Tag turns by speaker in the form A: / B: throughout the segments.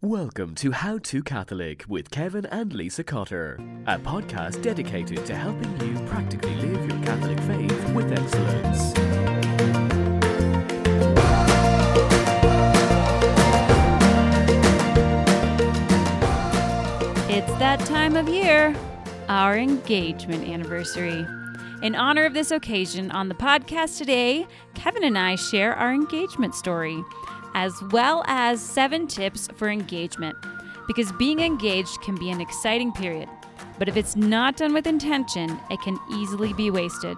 A: Welcome to How to Catholic with Kevin and Lisa Cotter, a podcast dedicated to helping you practically live your Catholic faith with excellence.
B: It's that time of year, our engagement anniversary. In honor of this occasion, on the podcast today, Kevin and I share our engagement story, as well as seven tips for engagement. Because being engaged can be an exciting period, but if it's not done with intention, it can easily be wasted.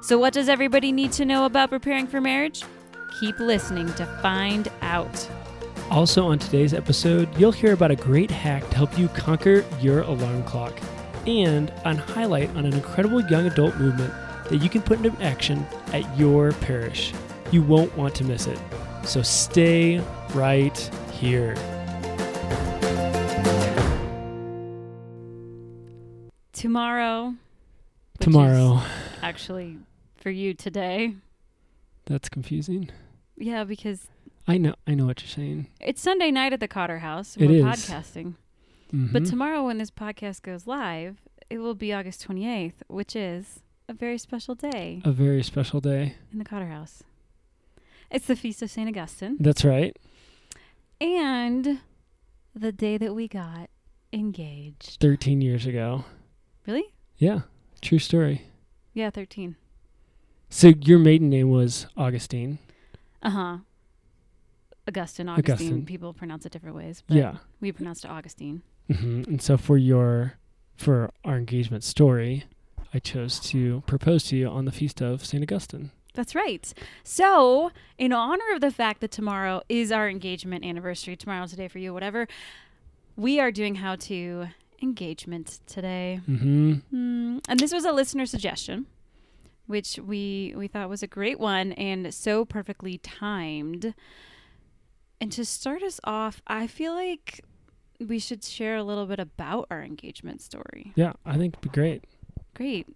B: So, what does everybody need to know about preparing for marriage? Keep listening to find out.
C: Also, on today's episode, you'll hear about a great hack to help you conquer your alarm clock and on highlight on an incredible young adult movement that you can put into action at your parish. You won't want to miss it. So stay right here.
B: Tomorrow,
C: Tomorrow.
B: actually for you today.
C: That's confusing.
B: Yeah, because
C: I know I know what you're saying.
B: it's Sunday night at the Cotter House. We're podcasting. But
C: Mhm.
B: tomorrow, when this podcast goes live, it will be August 28th, which is a very special day
C: a very special day.
B: in the Cotter House. It's the Feast of St. Augustine
C: That's right.
B: and the day that we got engaged.
C: 13 years ago.
B: Really?
C: Yeah. True story.
B: Yeah, 13.
C: So your maiden name was Augustine.
B: Uh huh. Augustine, Augustine.
C: Augustine.
B: People pronounce it different ways. But
C: Yeah.
B: We pronounced it Augustine.
C: hmm And so for your for our engagement story, I chose to propose to you on the feast of Saint Augustine.
B: That's right. So, in honor of the fact that tomorrow is our engagement anniversary, tomorrow, today for you, whatever, we are doing how to engagement today.
C: hmm
B: Hmm, and this was a listener suggestion, which we we thought was a great one and so perfectly timed. And to start us off, I feel like we should share a little bit about our engagement story.
C: Yeah, I think it'd be great.
B: Great.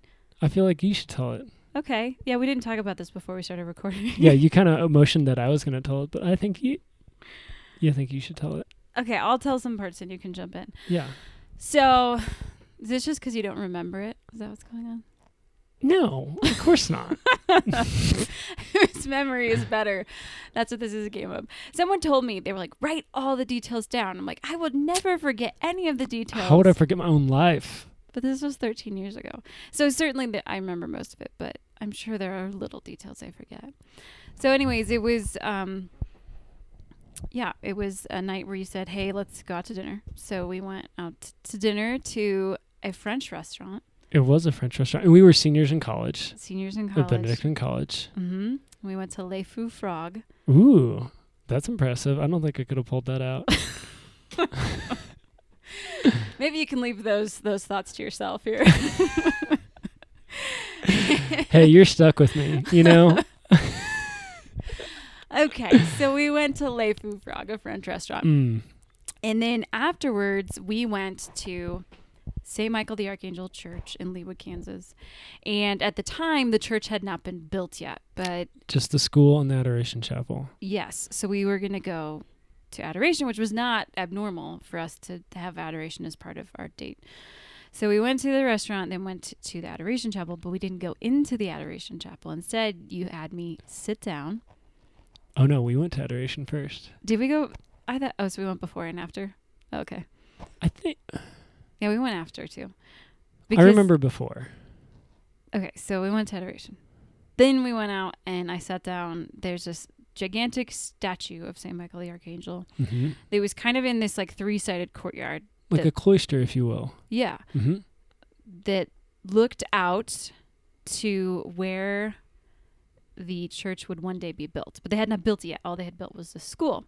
C: I feel like you should tell it.
B: Okay. Yeah, we didn't talk about this before we started recording.
C: Yeah, you kind of emotioned that I was going to tell it, but I think you, you think you should tell it.
B: Okay, I'll tell some parts and you can jump in.
C: Yeah.
B: So, is this just because you don't remember it? Is that what's going on?
C: No, of course not.
B: Whose memory is better? That's what this is a game of. Someone told me they were like, write all the details down. I'm like, I would never forget any of the details.
C: How would I forget my own life?
B: But this was 13 years ago, so certainly that I remember most of it. But I'm sure there are little details I forget. So, anyways, it was. um yeah, it was a night where you said, "Hey, let's go out to dinner." So we went out to dinner to a French restaurant.
C: It was a French restaurant, and we were seniors in college
B: Seniors in college. at.
C: Benedictine College.
B: Mm-hmm. We went to Le Fou Frog.
C: Ooh, that's impressive. I don't think I could have pulled that out.
B: Maybe you can leave those those thoughts to yourself here.
C: hey, you're stuck with me. You know.
B: okay, so we went to Le Fou Frog, a French restaurant,
C: Mm.
B: and then afterwards we went to St. Michael the Archangel Church in Leawood, Kansas. And at the time, the church had not been built yet, but
C: Just the school and the Adoration Chapel.
B: yes, so we were going to go to adoration, which was not abnormal for us to have adoration as part of our date. So we went to the restaurant, then went to the adoration chapel, but we didn't go into the adoration chapel. Instead, you had me sit down.
C: Oh no, we went to Adoration first.
B: Did we go? I thought. Oh, so we went before and after. Okay.
C: I think
B: Yeah, we went after too.
C: I remember before.
B: Okay, so we went to adoration. Then we went out and I sat down. There's this gigantic statue of Saint Michael the Archangel.
C: hmm
B: It was kind of in this like three-sided courtyard.
C: Like
B: The-
C: a cloister, if you will.
B: Yeah,
C: hmm
B: that looked out to where the church would one day be built. But they had not built it yet. All they had built was the school.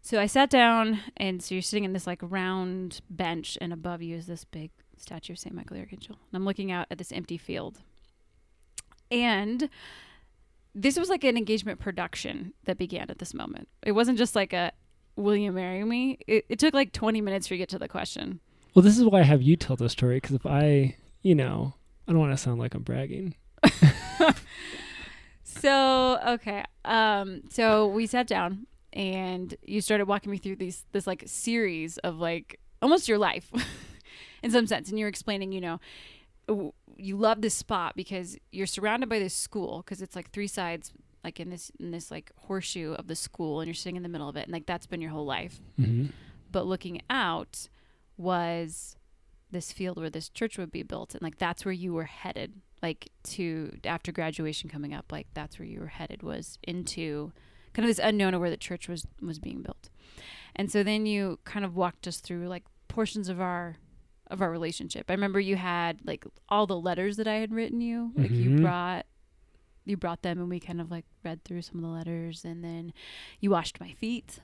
B: So I sat down, and so you're sitting in this like round bench, and above you is this big statue of St. Michael the Archangel. And I'm looking out at this empty field. And this was like an engagement production that began at this moment. It wasn't just like a, will you marry me? It, it took like 20 minutes for you to get to the question.
C: Well, this is why I have you tell the story because if I, you know, I don't want to sound like I'm bragging.
B: So okay, um, so we sat down and you started walking me through these this like series of like almost your life in some sense and you're explaining you know you love this spot because you're surrounded by this school because it's like three sides like in this in this like horseshoe of the school and you're sitting in the middle of it and like that's been your whole life.
C: Hmm
B: but looking out was this field where this church would be built and like that's where you were headed like to after graduation coming up like that's where you were headed was into kind of this unknown of where the church was was being built. And so then you kind of walked us through like portions of our of our relationship i remember you had like all the letters that i had written you like you
C: Mhm.
B: brought you brought them and we kind of like read through some of the letters and then you washed my feet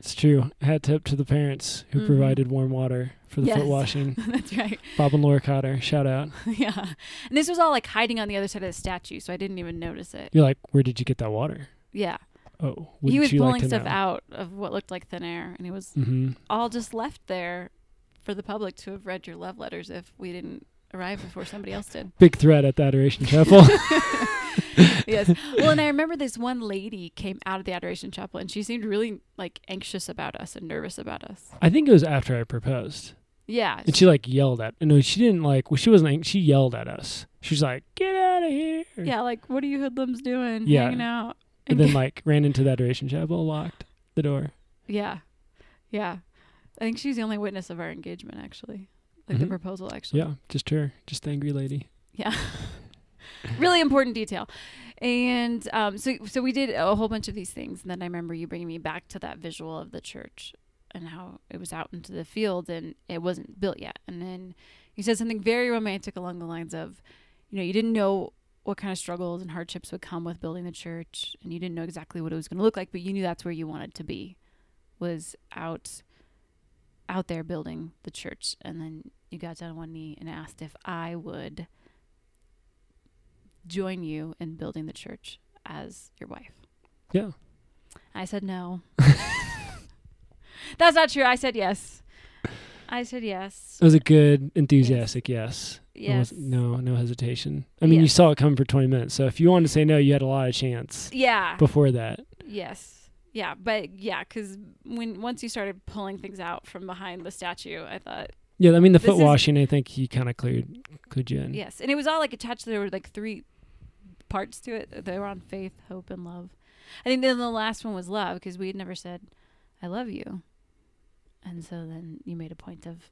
C: It's true. Hat tip to the parents who
B: Mhm.
C: provided warm water for the
B: Yes.
C: foot washing.
B: that's right
C: Bob and Laura Cotter, shout out.
B: yeah. And this was all like hiding on the other side of the statue, so I didn't even notice it.
C: You're like, where did you get that water?
B: Yeah.
C: Oh,
B: he was
C: you
B: pulling
C: like
B: stuff
C: know?
B: out of what looked like thin air, and it was
C: hmm
B: all just left there for the public to have read your love letters if we didn't arrive before somebody else did.
C: Big threat at the Adoration Chapel.
B: yes. Well, and I remember this one lady came out of the Adoration Chapel, and she seemed really like anxious about us and nervous about us.
C: I think it was after I proposed.
B: Yeah.
C: And she like yelled at. No, she didn't like. Well, she wasn't. ang- She yelled at us. She's like, "Get out of here!"
B: yeah, like what are you hoodlums doing?
C: Yeah.
B: Hanging out.
C: And then like ran into the Adoration Chapel, locked the door.
B: Yeah. Yeah. I think she's the only witness of our engagement, actually. Like the
C: Mhm.
B: proposal, actually.
C: Yeah, just her, just the angry lady.
B: Yeah. really important detail. And um, so, so we did a whole bunch of these things. And then I remember you bringing me back to that visual of the church and how it was out into the field and it wasn't built yet. And then you said something very romantic along the lines of, you know, you didn't know what kind of struggles and hardships would come with building the church and you didn't know exactly what it was going to look like, but you knew that's where you wanted to be was out out there building the church and then you got down on one knee and asked if I would join you in building the church as your wife.
C: Yeah.
B: I said no. That's not true. I said yes. I said yes.
C: It was a good, enthusiastic yes.
B: Yes.
C: no, no hesitation. I mean, you saw it coming for 20 minutes. So if you wanted to say no, you had a lot of chance
B: Yeah.
C: before that.
B: Yes. Yeah, but yeah, because when once you started pulling things out from behind the statue, I thought
C: Yeah, I mean, the foot washing, I think he kind of cleared, cleared you in.
B: yes, and it was all like attached. There were like three parts to it. They were on faith, hope, and love. I think then the last one was love because we had never said "I love you," and so then you made a point of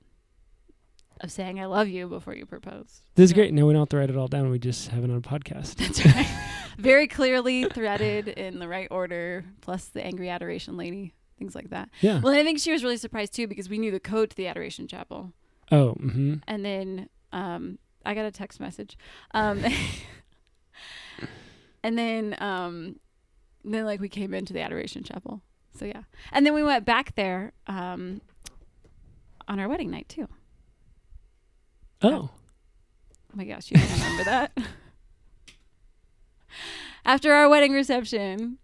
B: of saying "I love you" before you proposed.
C: This is great. No, we don't have to write it all down. We just have it on a podcast.
B: That's right. Very clearly threaded in the right order, plus the angry adoration lady, things like that.
C: Yeah.
B: Well, I think she was really surprised too because we knew the code to the adoration chapel,
C: Oh, mm-hmm.
B: and then um, I got a text message, um, and then um, then like we came into the adoration chapel. So yeah, and then we went back there um, on our wedding night too.
C: Oh,
B: Oh my gosh, you remember that? After our wedding reception,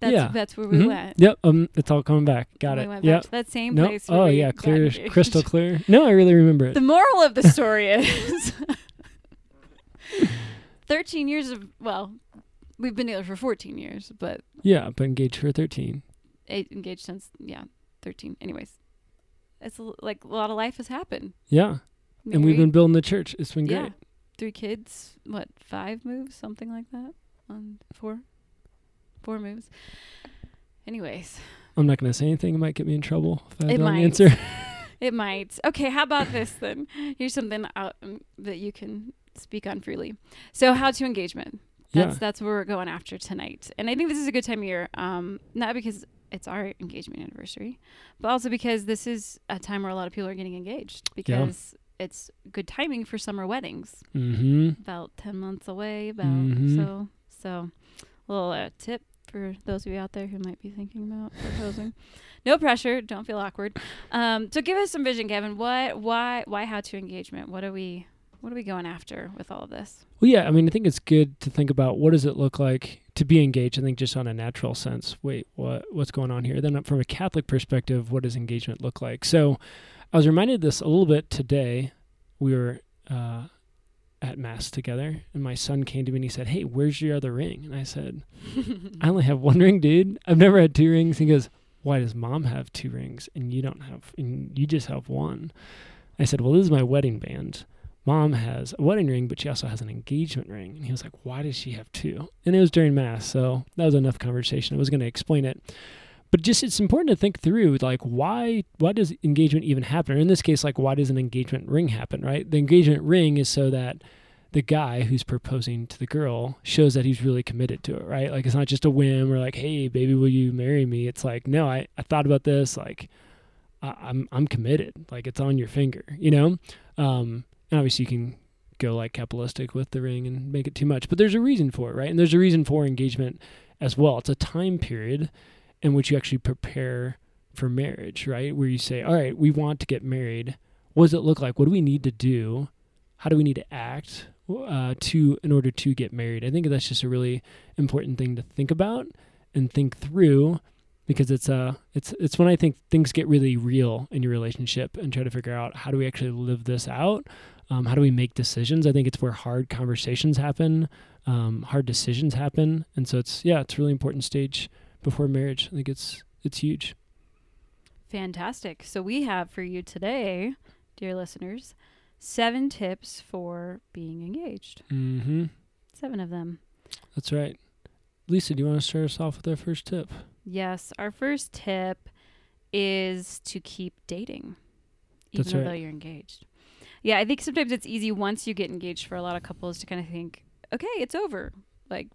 B: that's
C: Yeah.
B: that's where we
C: Mhm.
B: went.
C: Yep. Um, it's all coming back. Got
B: we
C: it.
B: went back
C: Yep.
B: to that same
C: Nope.
B: place.
C: Oh yeah, clear, crystal clear. No, I really remember it.
B: The moral of the story is 13 years of, well, we've been together for 14 years, but
C: yeah, but engaged for 13.
B: eight engaged since, yeah, 13. Anyways, it's like a lot of life has happened.
C: Yeah, and we've been building the church. It's been
B: yeah,
C: great.
B: three kids, what, five moves, something like that? On four? Four moves. Anyways,
C: I'm not gonna say anything. It might get me in trouble if I
B: It
C: wrong
B: might.
C: answer.
B: it might. Okay, how about this then? Here's something out, um, that you can speak on freely. So, how to engagement. That's
C: Yeah.
B: that's where we're going after tonight. And I think this is a good time of year, um, not because it's our engagement anniversary, but also because this is a time where a lot of people are getting engaged because it's good timing for summer weddings.
C: mm-hmm.
B: About ten months away. About
C: Mhm.
B: so so. A little uh, tip for those of you out there who might be thinking about proposing. no pressure. Don't feel awkward. Um, so give us some vision, Kevin. What, why, why, how to engagement? What are we, what are we going after with all of this?
C: Well, yeah. I mean, I think it's good to think about what does it look like to be engaged. I think just on a natural sense. Wait, what what's going on here? Then from a Catholic perspective, what does engagement look like? So, I was reminded of this a little bit today. We were uh, at mass together, and my son came to me and he said, "Hey, where's your other ring?" And I said, "I only have one ring, dude. I've never had two rings." He goes, "Why does mom have two rings and you don't have? And you just have one?" I said, "Well, this is my wedding band." Mom has a wedding ring, but she also has an engagement ring. And he was like, Why does she have two? And it was during Mass. So that was enough conversation. I was going to explain it but just it's important to think through like why why does engagement even happen? Or in this case like why does an engagement ring happen right? The engagement ring is so that the guy who's proposing to the girl shows that he's really committed to it right? Like it's not just a whim or like hey baby will you marry me? It's like no i, I thought about this like I, i'm i'm committed. Like it's on your finger you know? Um and obviously you can go like capitalistic with the ring and make it too much but there's a reason for it right? And there's a reason for engagement as well. It's a time period in which you actually prepare for marriage, right? Where you say, all right, we want to get married. What does it look like? What do we need to do? How do we need to act uh, to in order to get married? I think that's just a really important thing to think about and think through because it's uh it's it's when I think things get really real in your relationship and try to figure out how do we actually live this out. Um, how do we make decisions? I think it's where hard conversations happen, um, hard decisions happen, and so it's yeah, it's a really important stage before marriage. I think it's it's huge.
B: Fantastic. So we have for you today, dear listeners, seven tips for being engaged.
C: Mm-hmm.
B: Seven of them.
C: That's right. Lisa, do you want to start us off with our first tip?
B: Yes. Our first tip is to keep dating, even
C: That's
B: though
C: right.
B: you're engaged. Yeah, I think sometimes it's easy once you get engaged for a lot of couples to kind of think, okay, it's over. Like,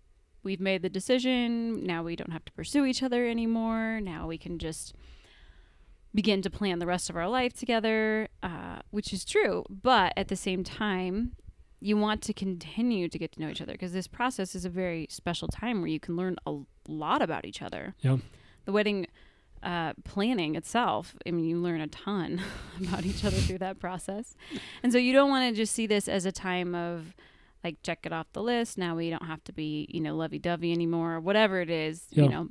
B: we've made the decision. Now we don't have to pursue each other anymore. Now we can just begin to plan the rest of our life together, uh, which is true. But at the same time, you want to continue to get to know each other because this process is a very special time where you can learn a lot about each other.
C: Yeah.
B: The wedding uh, planning itself, I mean, you learn a ton about each other through that process. And so you don't want to just see this as a time of, like check it off the list. Now we don't have to be, you know, lovey dovey anymore, or whatever it is,
C: Yeah.
B: you know.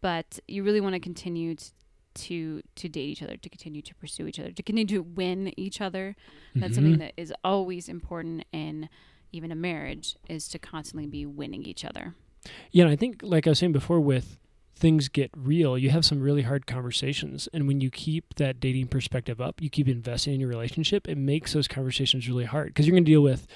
B: But you really want to continue to, to to date each other, to continue to pursue each other, to continue to win each other. That's
C: Mhm.
B: something that is always important in even a marriage is to constantly be winning each other.
C: Yeah, and I think, like I was saying before, with things get real, you have some really hard conversations. And when you keep that dating perspective up, you keep investing in your relationship, it makes those conversations really hard because you're going to deal with,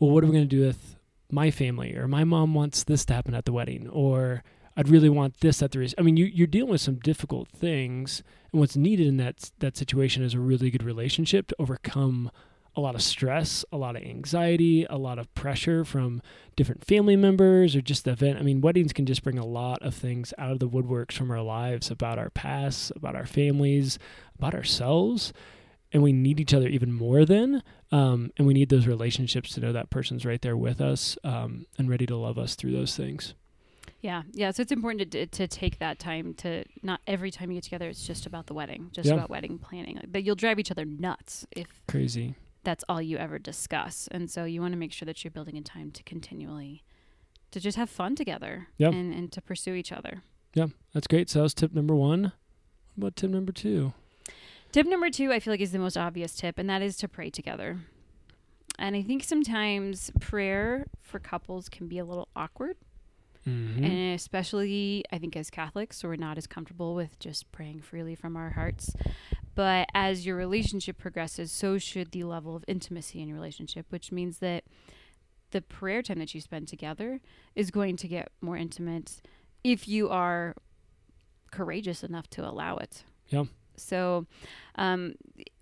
C: well, what are we going to do with my family? Or my mom wants this to happen at the wedding. Or I'd really want this at the res I mean, you, you're dealing with some difficult things. And what's needed in that, that situation is a really good relationship to overcome a lot of stress, a lot of anxiety, a lot of pressure from different family members or just the event. I mean, weddings can just bring a lot of things out of the woodworks from our lives about our past, about our families, about ourselves. And we need each other even more then. Um, and we need those relationships to know that person's right there with us um, and ready to love us through those things.
B: Yeah, yeah. So it's important to to take that time to not every time you get together, it's just about the wedding, just
C: Yeah.
B: about wedding planning. Like, that you'll drive each other nuts if
C: Crazy.
B: that's all you ever discuss. And so you want to make sure that you're building in time to continually to just have fun together
C: Yeah.
B: and, and to pursue each other.
C: Yeah, that's great. So that was tip number one. What about tip number two?
B: Tip number two, I feel like, is the most obvious tip, and that is to pray together. And I think sometimes prayer for couples can be a little awkward.
C: Mm-hmm.
B: And especially, I think, as Catholics, we're not as comfortable with just praying freely from our hearts. But as your relationship progresses, so should the level of intimacy in your relationship, which means that the prayer time that you spend together is going to get more intimate if you are courageous enough to allow it.
C: Yeah.
B: So um,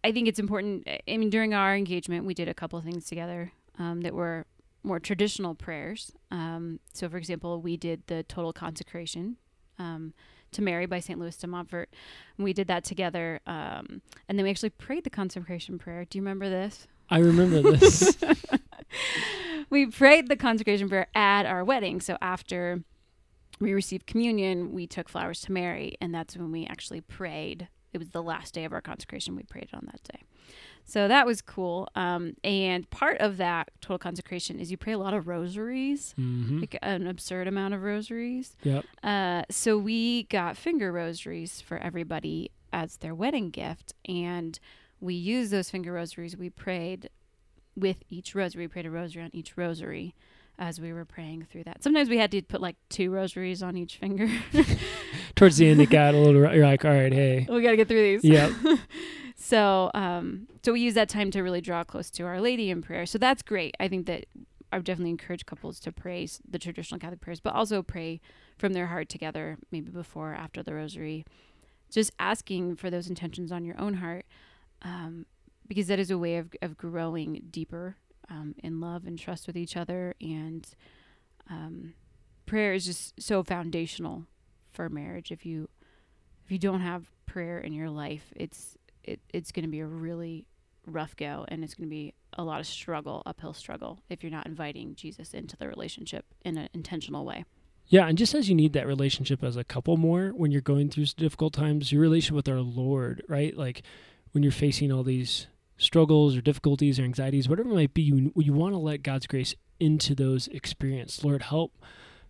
B: I think it's important. I mean, during our engagement, we did a couple of things together um, that were more traditional prayers. Um, so, for example, we did the total consecration um, to Mary by St. Louis de Montfort. We did that together. Um, and then we actually prayed the consecration prayer. Do you remember this?
C: I remember this.
B: we prayed the consecration prayer at our wedding. So, after we received communion, we took flowers to Mary. And that's when we actually prayed. It was the last day of our consecration. We prayed on that day. So that was cool. Um, and part of that total consecration is you pray a lot of rosaries,
C: mm-hmm.
B: like an absurd amount of rosaries.
C: Yep.
B: Uh, so we got finger rosaries for everybody as their wedding gift, and we used those finger rosaries. We prayed with each rosary. We prayed a rosary on each rosary as we were praying through that. Sometimes we had to put like two rosaries on each finger.
C: Towards the end, it got a little. You're like, all right, hey,
B: we got to get through these.
C: yeah,
B: So, um, so we use that time to really draw close to Our Lady in prayer. So that's great. I think that I would definitely encourage couples to pray the traditional Catholic prayers, but also pray from their heart together, maybe before, or after the Rosary. Just asking for those intentions on your own heart, um, because that is a way of of growing deeper um, in love and trust with each other. And um, prayer is just so foundational for marriage. If you if you don't have prayer in your life, it's it, it's going to be a really rough go and it's going to be a lot of struggle uphill struggle if you're not inviting jesus into the relationship in an intentional way
C: yeah. And just as you need that relationship as a couple more when you're going through difficult times, your relationship with our Lord, right? Like when you're facing all these struggles or difficulties or anxieties, whatever it might be, you you want to let God's grace into those experiences. Lord, help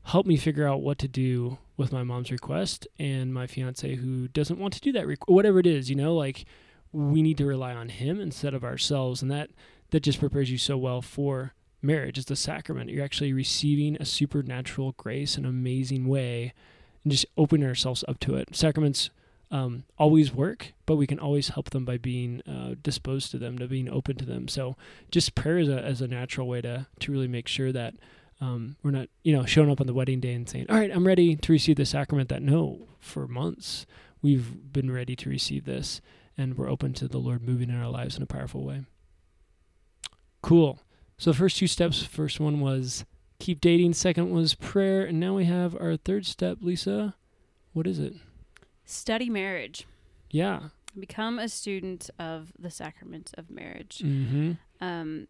C: help me figure out what to do with my mom's request and my fiance who doesn't want to do that requ- whatever it is, you know, like we need to rely on him instead of ourselves and that that just prepares you so well for marriage. It's the sacrament. You're actually receiving a supernatural grace in an amazing way and just opening ourselves up to it. Sacraments um, always work, but we can always help them by being uh, disposed to them, to being open to them. So just prayer is a, as a natural way to, to really make sure that um, we're not, you know, showing up on the wedding day and saying, all right, I'm ready to receive the sacrament that no, for months we've been ready to receive this and we're open to the Lord moving in our lives in a powerful way. Cool. So the first two steps, first one was keep dating, second was prayer, and now we have our third step, Lisa. What is it?
B: Study marriage
C: Yeah.
B: become a student of the sacrament of marriage
C: Mm-hmm.
B: um,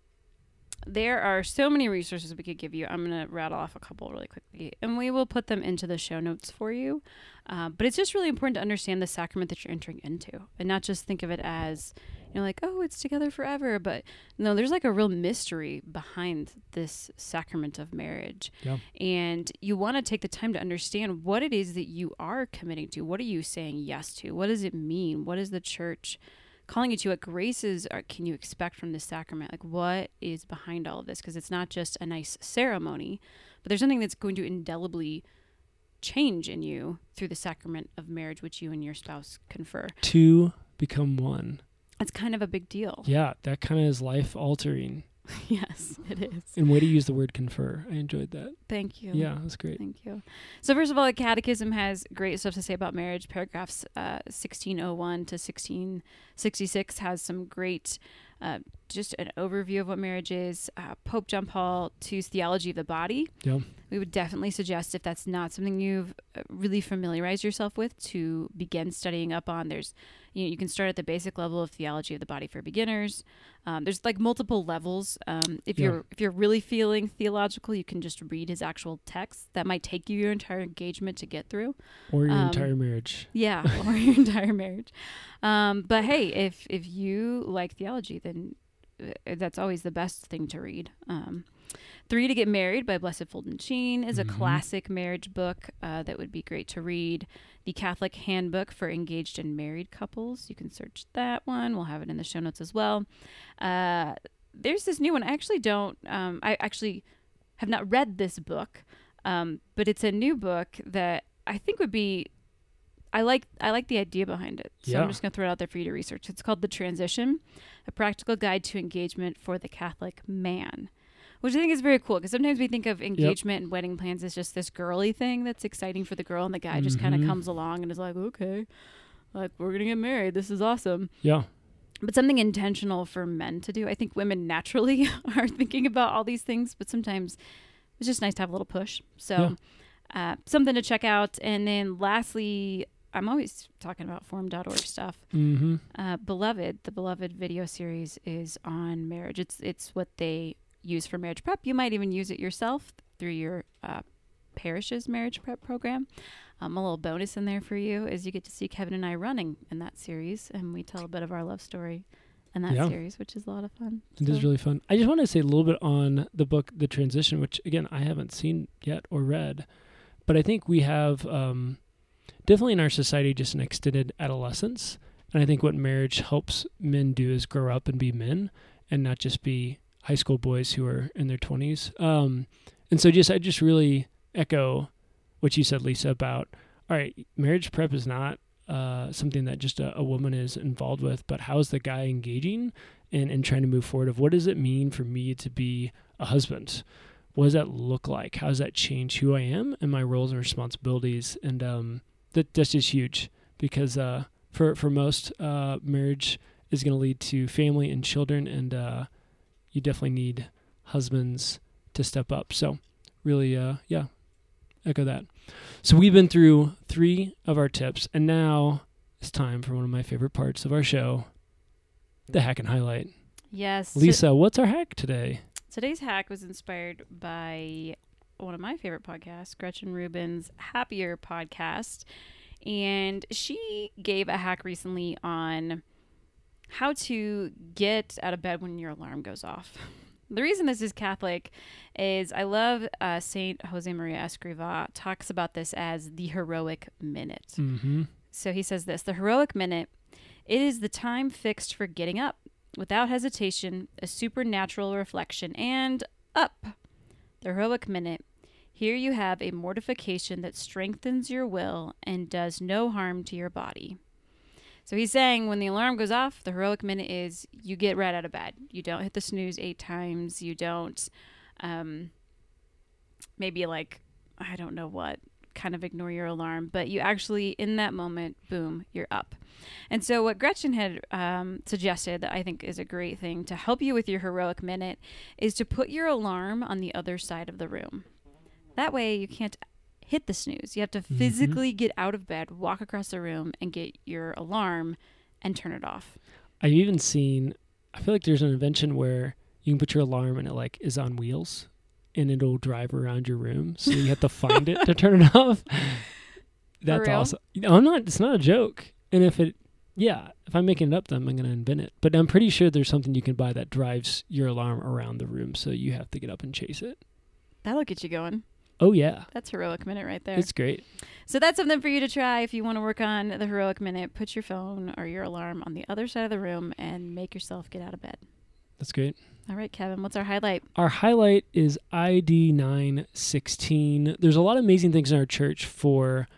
B: there are so many resources we could give you. I'm going to rattle off a couple really quickly, and we will put them into the show notes for you. Uh, but it's just really important to understand the sacrament that you're entering into, and not just think of it as, you know, like oh, it's together forever. But no, there's like a real mystery behind this sacrament of marriage,
C: Yeah.
B: and you want to take the time to understand what it is that you are committing to. What are you saying yes to? What does it mean? What is the church? Calling you to what graces are, can you expect from this sacrament like what is behind all of this because it's not just a nice ceremony but there's something that's going to indelibly change in you through the sacrament of marriage which you and your spouse confer
C: Two become one.
B: it's kind of a big deal
C: Yeah, that kind of is life altering.
B: yes it is
C: And way to use the word confer. I enjoyed that.
B: thank you
C: Yeah, that's great.
B: Thank you. So first of all, the Catechism has great stuff to say about marriage. Paragraphs uh, 1601 to 1666 has some great, uh, just an overview of what marriage is. Uh, Pope John Paul II's theology of the body.
C: Yeah.
B: We would definitely suggest if that's not something you've uh, really familiarized yourself with to begin studying up on. There's, you know, you can start at the basic level of theology of the body for beginners. Um, there's like multiple levels. Um, if
C: Yeah.
B: you're if you're really feeling theological, you can just read his actual text. That might take you your entire engagement to get through.
C: Or your
B: Um,
C: entire marriage.
B: Yeah, or your entire marriage. Um, but hey, if if you like theology, then uh, that's always the best thing to read. Um, Three to Get Married by Blessed Fulton Sheen is a
C: Mhm.
B: classic marriage book uh, that would be great to read. The Catholic Handbook for Engaged and Married Couples. You can search that one. We'll have it in the show notes as well. Uh, there's this new one. I actually don't. Um, I actually have not read this book, um, but it's a new book that I think would be. I like I like the idea behind it, so
C: Yeah.
B: I'm just gonna throw it out there for you to research. It's called The Transition: A Practical Guide to Engagement for the Catholic Man, which I think is very cool because sometimes we think of engagement and wedding plans as just this girly thing that's exciting for the girl, and the guy just kind of comes along and is like, okay, like we're gonna get married. This is awesome
C: Yeah.
B: but something intentional for men to do. I think women naturally are thinking about all these things, but sometimes it's just nice to have a little push. So, uh, something to check out. And then lastly, I'm always talking about formed.org stuff.
C: Mm-hmm.
B: Uh, Beloved, the Beloved video series is on marriage. It's it's what they use for marriage prep. You might even use it yourself through your uh, parish's marriage prep program. Um, a little bonus in there for you is you get to see Kevin and I running in that series, and we tell a bit of our love story in that
C: Yeah.
B: series, which is a lot of fun.
C: It is
B: So-
C: really fun. I just want to say a little bit on the book, The Transition, which again I haven't seen yet or read, but I think we have um, definitely in our society just an extended adolescence, and I think what marriage helps men do is grow up and be men, and not just be high school boys who are in their 20s. Um, and so just I just really echo what you said, Lisa, about all right, marriage prep is not uh, something that just a, a, woman is involved with, but how is the guy engaging and, and trying to move forward of what does it mean for me to be a husband? What does that look like? How does that change who I am and my roles and responsibilities? And um, that, that's just huge because uh, for, for most, uh, marriage is going to lead to family and children, and uh, you definitely need husbands to step up. So, really, uh, yeah, echo that. So we've been through three of our tips, and now it's time for one of my favorite parts of our show, the hack and highlight.
B: Yes.
C: Lisa, what's our hack today?
B: Today's hack was inspired by one of my favorite podcasts, Gretchen Rubin's Happier podcast. And she gave a hack recently on how to get out of bed when your alarm goes off. The reason this is Catholic is I love uh, Saint Jose Maria Escriva talks about this as the heroic minute.
C: Mm-hmm.
B: So he says this: the heroic minute. It is the time fixed for getting up without hesitation, a supernatural reflection, and up. The heroic minute. Here you have a mortification that strengthens your will and does no harm to your body. So he's saying when the alarm goes off, the heroic minute is you get right out of bed. You don't hit the snooze eight times. You don't, um, maybe like, I don't know what, kind of ignore your alarm, but you actually, in that moment, boom, you're up. And so, what Gretchen had um, suggested that I think is a great thing to help you with your heroic minute is to put your alarm on the other side of the room. That way, you can't hit the snooze. You have to mm-hmm. physically get out of bed, walk across the room, and get your alarm and turn it off.
C: I've even seen, I feel like there's an invention where you can put your alarm and it like is on wheels and it'll drive around your room. So you have to find it to turn it off. That's awesome. I'm not, it's not a joke. And if it, yeah, if I'm making it up, then I'm going to invent it. But I'm pretty sure there's something you can buy that drives your alarm around the room. So you have to get up and chase it.
B: That'll get you going.
C: Oh yeah.
B: That's heroic minute right there.
C: It's great.
B: So that's something for you to try if you want to work on the heroic minute. Put your phone or your alarm on the other side of the room and make yourself get out of bed.
C: That's great.
B: All right, Kevin, what's our highlight?
C: Our highlight is ID 916. There's a lot of amazing things in our church for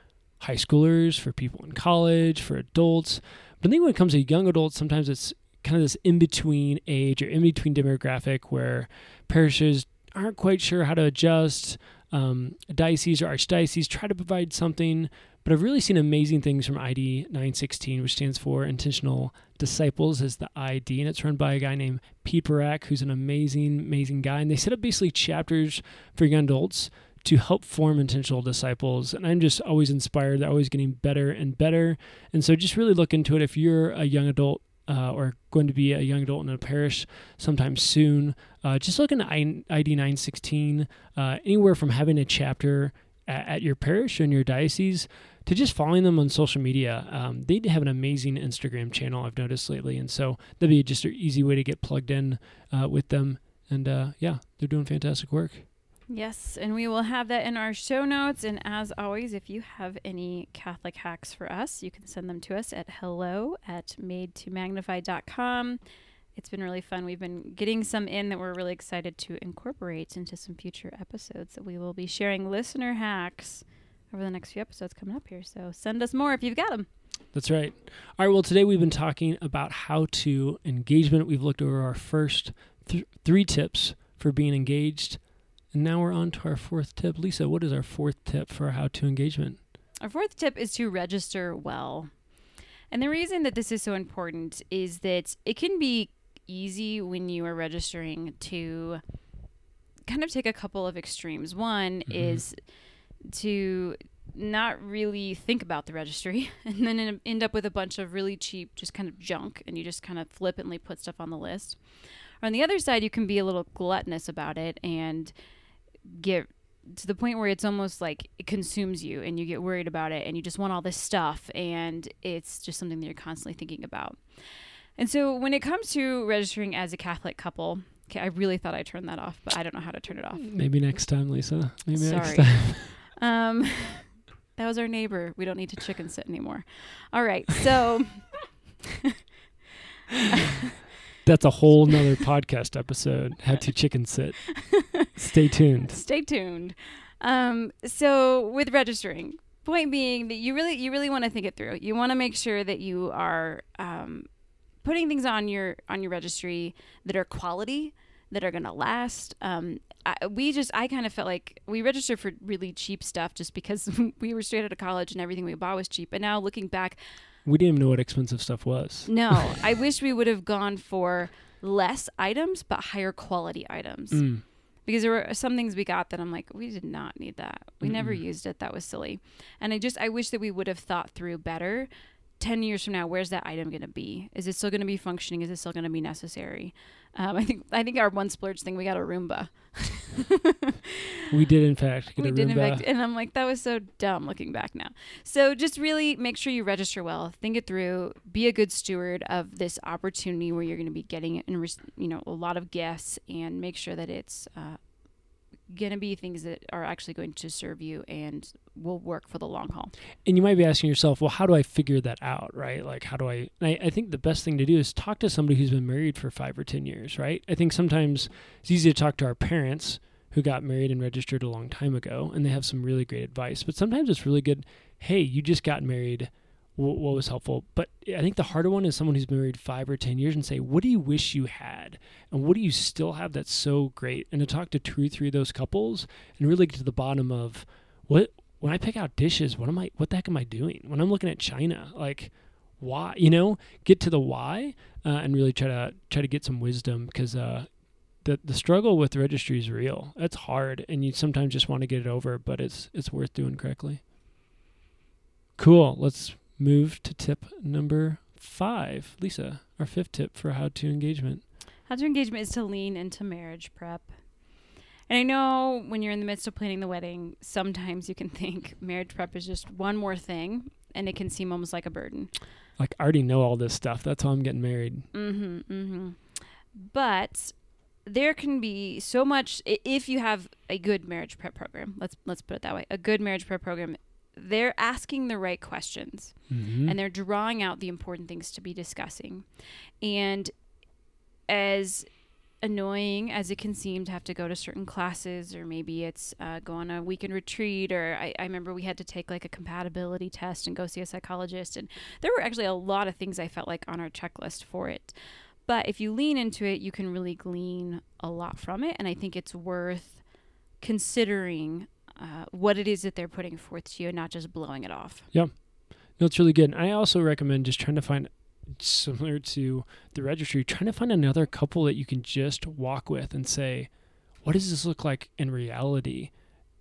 C: high schoolers, for people in college, for adults. But I think when it comes to young adults, sometimes it's kind of this in between age or in between demographic where parishes aren't quite sure how to adjust um, diocese or archdiocese try to provide something, but I've really seen amazing things from ID 916, which stands for Intentional Disciples, as the ID, and it's run by a guy named Pete Burak, who's an amazing, amazing guy. And they set up basically chapters for young adults to help form intentional disciples. And I'm just always inspired. They're always getting better and better. And so just really look into it. If you're a young adult uh, or going to be a young adult in a parish sometime soon, uh, just look into ID 916, uh, anywhere from having a chapter at, at, your parish or in your diocese to just following them on social media. Um, they have an amazing Instagram channel I've noticed lately. And so that'd be just an easy way to get plugged in uh, with them. And uh, yeah, they're doing fantastic work.
B: Yes, and we will have that in our show notes. And as always, if you have any Catholic hacks for us, you can send them to us at hello at made to magnify.com. It's been really fun. We've been getting some in that we're really excited to incorporate into some future episodes that we will be sharing listener hacks over the next few episodes coming up here. So send us more if you've got them.
C: That's right. All right. Well, today we've been talking about how to engagement. We've looked over our first th- three tips for being engaged and now we're on to our fourth tip. Lisa, what is our fourth tip for how to engagement?
B: Our fourth tip is to register well. And the reason that this is so important is that it can be easy when you are registering to kind of take a couple of extremes. One mm-hmm. is to not really think about the registry and then end up with a bunch of really cheap, just kind of junk, and you just kind of flippantly put stuff on the list. Or on the other side, you can be a little gluttonous about it and get to the point where it's almost like it consumes you and you get worried about it and you just want all this stuff and it's just something that you're constantly thinking about. And so when it comes to registering as a Catholic couple, okay, I really thought I turned that off, but I don't know how to turn it off.
C: Maybe next time, Lisa. Maybe
B: Sorry.
C: next time.
B: um that was our neighbor. We don't need to chicken sit anymore. All right. So
C: That's a whole nother podcast episode. How to chicken sit. Stay tuned.
B: Stay tuned. Um, so with registering, point being that you really you really want to think it through. You want to make sure that you are um, putting things on your on your registry that are quality, that are going to last. Um, I, we just I kind of felt like we registered for really cheap stuff just because we were straight out of college and everything we bought was cheap. And now looking back,
C: We didn't even know what expensive stuff was.
B: no, I wish we would have gone for less items but higher quality items
C: Mm.
B: because there were some things we got that I'm like, we did not need that. We never
C: Mm-mm.
B: used it. That was silly. And I just, I wish that we would have thought through better. 10 years from now, where's that item going to be? Is it still going to be functioning? Is it still going to be necessary? Um, I think, I think our one splurge thing, we got a Roomba.
C: We did, in fact, get
B: we
C: a
B: did in fact, and I'm like, that was so dumb looking back now. So just really make sure you register well, think it through, be a good steward of this opportunity where you're going to be getting, in, you know, a lot of gifts, and make sure that it's uh, going to be things that are actually going to serve you and will work for the long haul.
C: and you might be asking yourself, well, how do I figure that out, right? Like, how do I, I? I think the best thing to do is talk to somebody who's been married for five or 10 years, right? I think sometimes it's easy to talk to our parents who got married and registered a long time ago, and they have some really great advice. But sometimes it's really good, hey, you just got married. What, was helpful? But I think the harder one is someone who's been married five or 10 years and say, what do you wish you had? And what do you still have that's so great? And to talk to two or three of those couples and really get to the bottom of what, when I pick out dishes, what am I? What the heck am I doing? When I'm looking at China, like why? You know, get to the why uh, and really try to try to get some wisdom because uh, the the struggle with registry is real. It's hard, and you sometimes just want to get it over, but it's it's worth doing correctly. Cool. Let's move to tip number five, Lisa. Our fifth tip for how to engagement.
B: How to engagement is to lean into marriage prep. And I know when you're in the midst of planning the wedding, sometimes you can think marriage prep is just one more thing and it can seem almost like a burden.
C: Like I already know all this stuff. That's how I'm getting married.
B: Mm-hmm. Mm-hmm. But there can be so much if you have a good marriage prep program. Let's let's put it that way. A good marriage prep program. They're asking the right questions
C: Mm-hmm.
B: and they're drawing out the important things to be discussing. And as annoying as it can seem to have to go to certain classes, or maybe it's uh, go on a weekend retreat, or I, I remember we had to take like a compatibility test and go see a psychologist. And there were actually a lot of things I felt like on our checklist for it. But if you lean into it, you can really glean a lot from it. And I think it's worth considering uh, what it is that they're putting forth to you and not just blowing it off. Yeah.
C: No, it's really good. And I also recommend just trying to find, similar to the registry, trying to find another couple that you can just walk with and say, what does this look like in reality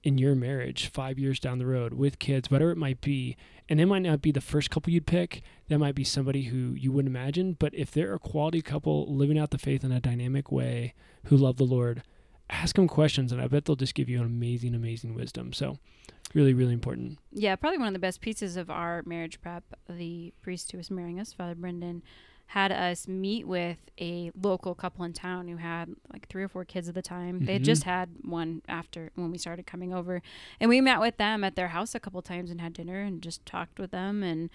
C: in your marriage five years down the road with kids, whatever it might be? And it might not be the first couple you'd pick. That might be somebody who you wouldn't imagine. But if they're a quality couple living out the faith in a dynamic way who love the Lord, ask them questions and I bet they'll just give you an amazing, amazing wisdom. So, really, really important.
B: Yeah, probably one of the best pieces of our marriage prep. The priest who was marrying us, Father Brendan, had us meet with a local couple in town who had like three or four kids at the time. They had just mm-hmm. had one after when we started coming over, and we met with them at their house a couple times and had dinner and just talked with them and.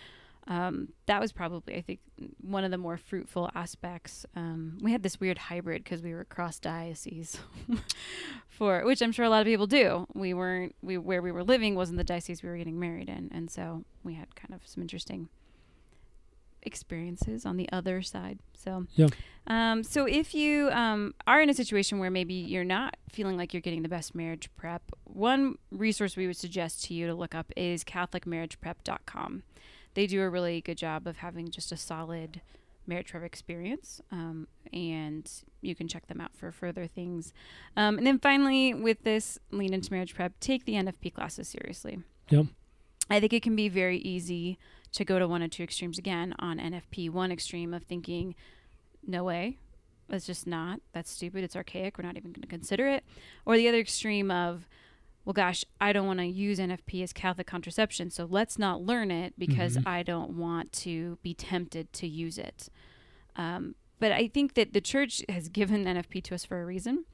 B: Um, that was probably, I think, one of the more fruitful aspects. Um, we had this weird hybrid because we were cross diocese, for which I'm sure a lot of people do. We weren't we where we were living wasn't the diocese we were getting married in, and so we had kind of some interesting experiences on the other side. So
C: Yeah.
B: Um, so if you um, are in a situation where maybe you're not feeling like you're getting the best marriage prep, one resource we would suggest to you to look up is CatholicMarriagePrep.com. They do a really good job of having just a solid marriage prep experience, um, and you can check them out for further things. Um, and then finally, with this lean into marriage prep, take the NFP classes seriously.
C: Yep.
B: I think it can be very easy to go to one or two extremes again on NFP. One extreme of thinking, no way, that's just not, that's stupid, it's archaic, we're not even going to consider it. Or the other extreme of, well, gosh, I don't want to use NFP as Catholic contraception, so let's not learn it because
C: Mhm.
B: I don't want to be tempted to use it. Um, but I think that the church has given NFP to us for a reason,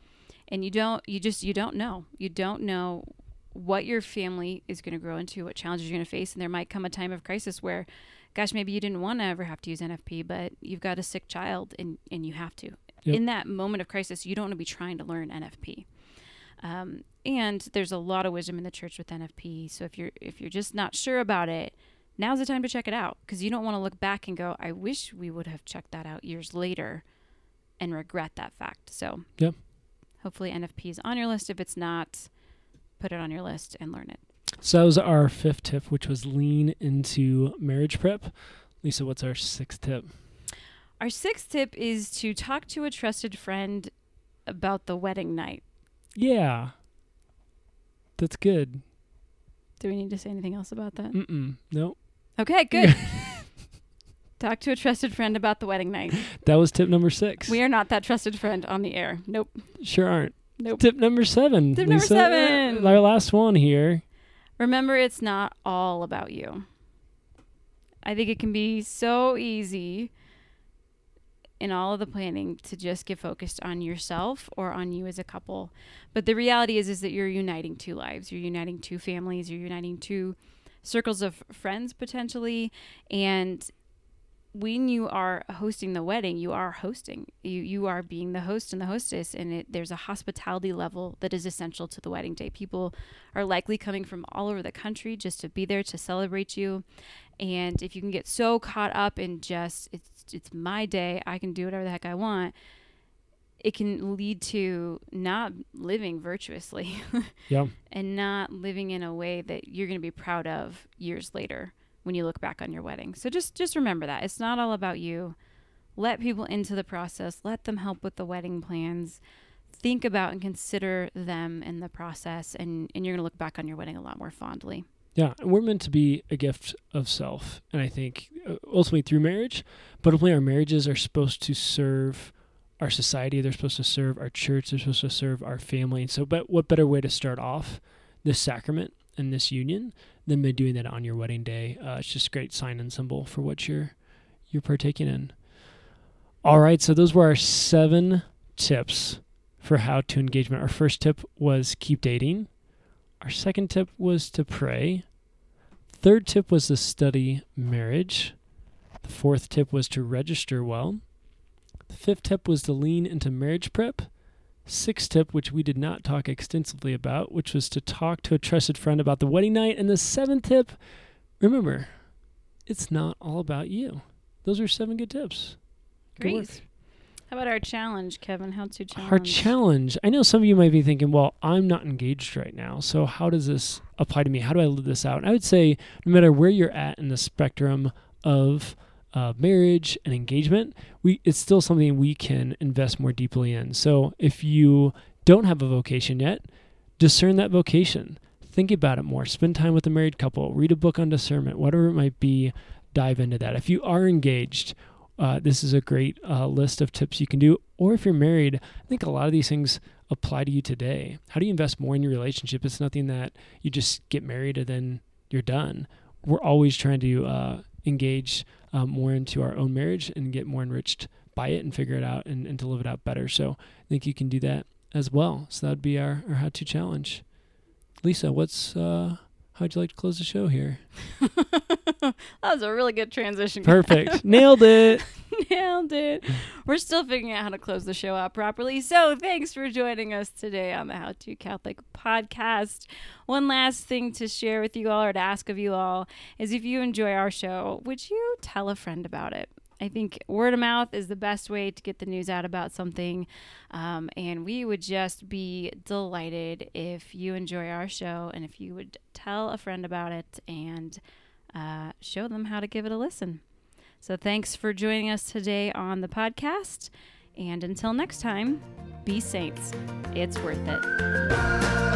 B: and you don't, you just, you don't know, you don't know what your family is going to grow into, what challenges you're going to face, and there might come a time of crisis where gosh, maybe you didn't want to ever have to use NFP, but you've got a sick child and, and you have to.
C: Yep.
B: In that moment of crisis, you don't want to be trying to learn NFP. Um, and there's a lot of wisdom in the church with NFP. So if you're if you're just not sure about it, now's the time to check it out because you don't want to look back and go, I wish we would have checked that out years later and regret that fact. So
C: Yep.
B: hopefully NFP is on your list. If it's not, put it on your list and learn it.
C: So that was our fifth tip, which was lean into marriage prep. Lisa, what's our sixth tip?
B: Our sixth tip is to talk to a trusted friend about the wedding night.
C: Yeah. That's good.
B: Do we need to say anything else about that?
C: Mm-mm. Nope.
B: Okay, good. Talk to a trusted friend about the wedding night.
C: That was tip number six.
B: We are not that trusted friend on the air. Nope.
C: sure aren't.
B: Nope.
C: Tip number seven.
B: Tip number
C: Lisa.
B: seven.
C: Uh, our last one here.
B: Remember, it's not all about you. I think it can be so easy in all of the planning to just get focused on yourself or on you as a couple. But the reality is is that you're uniting two lives. You're uniting two families, you're uniting two circles of friends potentially and when you are hosting the wedding, you are hosting. You you are being the host and the hostess, and it, there's a hospitality level that is essential to the wedding day. People are likely coming from all over the country just to be there to celebrate you, and if you can get so caught up in just it's it's my day, I can do whatever the heck I want, it can lead to not living virtuously
C: Yeah.
B: and not living in a way that you're going to be proud of years later when you look back on your wedding. So just just remember that it's not all about you. Let people into the process. Let them help with the wedding plans. Think about and consider them in the process, and, and you're going to look back on your wedding a lot more fondly.
C: Yeah, we're meant to be a gift of self, and I think uh, ultimately through marriage, but ultimately our marriages are supposed to serve our society. They're supposed to serve our church. They're supposed to serve our family. And so, but what better way to start off this sacrament and this union by doing that on your wedding day? Uh, it's just a great sign and symbol for what you're you're partaking in. All right, so those were our seven tips for how to engagement. Our first tip was keep dating. Our second tip was to pray. Third tip was to study marriage. The fourth tip was to register well. The fifth tip was to lean into marriage prep. Sixth tip, which we did not talk extensively about, which was to talk to a trusted friend about the wedding night. And the seventh tip, remember, it's not all about you. Those are seven good tips. Good work.
B: Great. How about our challenge, Kevin? How to challenge?
C: Our challenge. I know some of you might be thinking, well, I'm not engaged right now. So how does this apply to me? How do I live this out? And I would say, no matter where you're at in the spectrum of uh, marriage and engagement, we it's still something we can invest more deeply in. So if you don't have a vocation yet, discern that vocation. Think about it more. Spend time with a married couple. Read a book on discernment, whatever it might be. Dive into that. If you are engaged, uh, this is a great uh, list of tips you can do. Or if you're married, I think a lot of these things apply to you today. How do you invest more in your relationship? It's nothing that you just get married and then you're done. We're always trying to uh, engage um, more into our own marriage and get more enriched by it and figure it out and, and to live it out better. So I think you can do that as well. So that would be our, our how to challenge. Lisa, what's uh, how'd you like to close the show here?
B: that was a really good transition.
C: Perfect. Nailed it.
B: Nailed it. We're still figuring out how to close the show out properly. So thanks for joining us today on the How to Catholic podcast. One last thing to share with you all or to ask of you all is if you enjoy our show, would you tell a friend about it? I think word of mouth is the best way to get the news out about something. Um, and we would just be delighted if you enjoy our show and if you would tell a friend about it and uh, show them how to give it a listen. So thanks for joining us today on the podcast. And until next time, be saints. It's worth it.